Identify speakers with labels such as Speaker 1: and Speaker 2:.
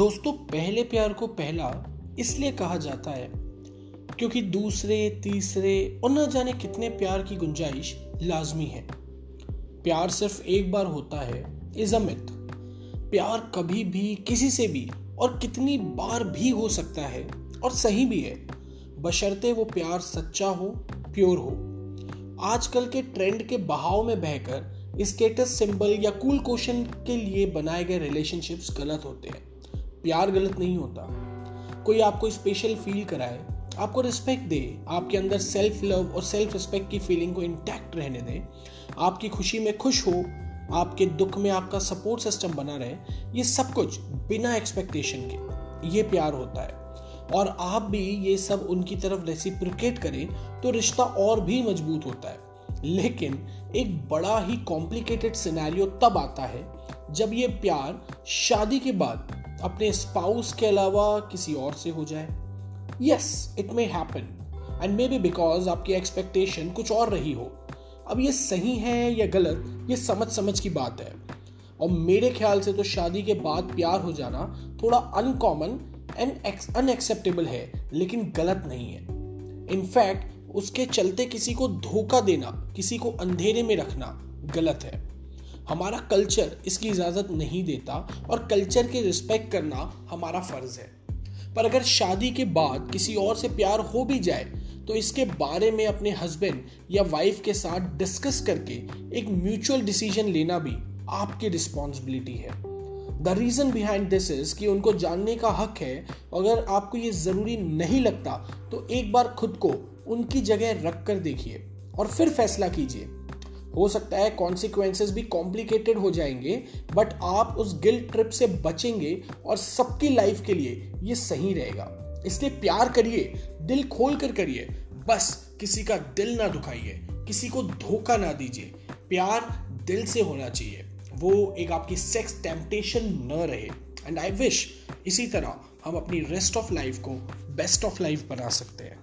Speaker 1: दोस्तों, पहले प्यार को पहला इसलिए कहा जाता है क्योंकि दूसरे, तीसरे और न जाने कितने प्यार की गुंजाइश लाजमी है। प्यार सिर्फ़ एक बार होता है इज़ मिथ प्यार कभी भी किसी से भी और कितनी बार भी हो सकता है और सही भी है, बशर्ते वो प्यार सच्चा हो प्योर हो। आजकल के ट्रेंड के बहाव में बहकर स्टेटस सिंबल या कूल क्वेश्चन के लिए बनाए गए रिलेशनशिप्स गलत होते हैं। प्यार गलत नहीं होता। कोई आपको स्पेशल फील कराए, आपको रिस्पेक्ट दे, आपके अंदर सेल्फ लव और सेल्फ रिस्पेक्ट की फीलिंग को इंटैक्ट रहने दे, आपकी खुशी में खुश हो, आपके दुख में आपका सपोर्ट सिस्टम बना रहे, ये सब कुछ बिना एक्सपेक्टेशन के, ये प्यार होता है। और आप भी ये सब उनकी तरफ़ रेसिप्रिकेट करें तो रिश्ता और भी मज़बूत होता है। लेकिन एक बड़ा ही कॉम्प्लिकेटेड सिनेरियो तब आता है, जब ये प्यार शादी के बाद अपने स्पाउस के अलावा किसी और से हो जाए। Yes it may happen and maybe because आपकी एक्सपेक्टेशन कुछ और रही हो। अब ये सही है या गलत, ये समझ समझ की बात है। और मेरे ख्याल से तो शादी के बाद प्यार हो जाना थोड़ा अनकॉमन एंड अनएक्सेप्टेबल है, लेकिन गलत नहीं है। इनफैक्ट उसके चलते किसी को धोखा देना, किसी को अंधेरे में रखना गलत है। हमारा कल्चर इसकी इजाज़त नहीं देता और कल्चर के रिस्पेक्ट करना हमारा फ़र्ज़ है। पर अगर शादी के बाद किसी और से प्यार हो भी जाए तो इसके बारे में अपने हस्बैंड या वाइफ के साथ डिस्कस करके एक म्यूचुअल डिसीज़न लेना भी आपकी रिस्पॉन्सिबिलिटी है। The reason behind this is कि उनको जानने का हक है, अगर आपको ये ज़रूरी नहीं लगता तो एक बार खुद को उनकी जगह रख कर देखिए और फिर फैसला कीजिए। हो सकता है कॉन्सिक्वेंसेस भी कॉम्प्लिकेटेड हो जाएँगे बट आप उस गिल्ट ट्रिप से बचेंगे और सबकी लाइफ के लिए ये सही रहेगा। इसलिए प्यार करिए, दिल खोल कर करिए, बस किसी का दिल ना दुखाइए, किसी को धोखा ना दीजिए। प्यार दिल से होना चाहिए, वो एक आपकी सेक्स टेम्पटेशन न रहे। एंड आई विश इसी तरह हम अपनी रेस्ट ऑफ़ लाइफ को बेस्ट ऑफ़ लाइफ बना सकते हैं।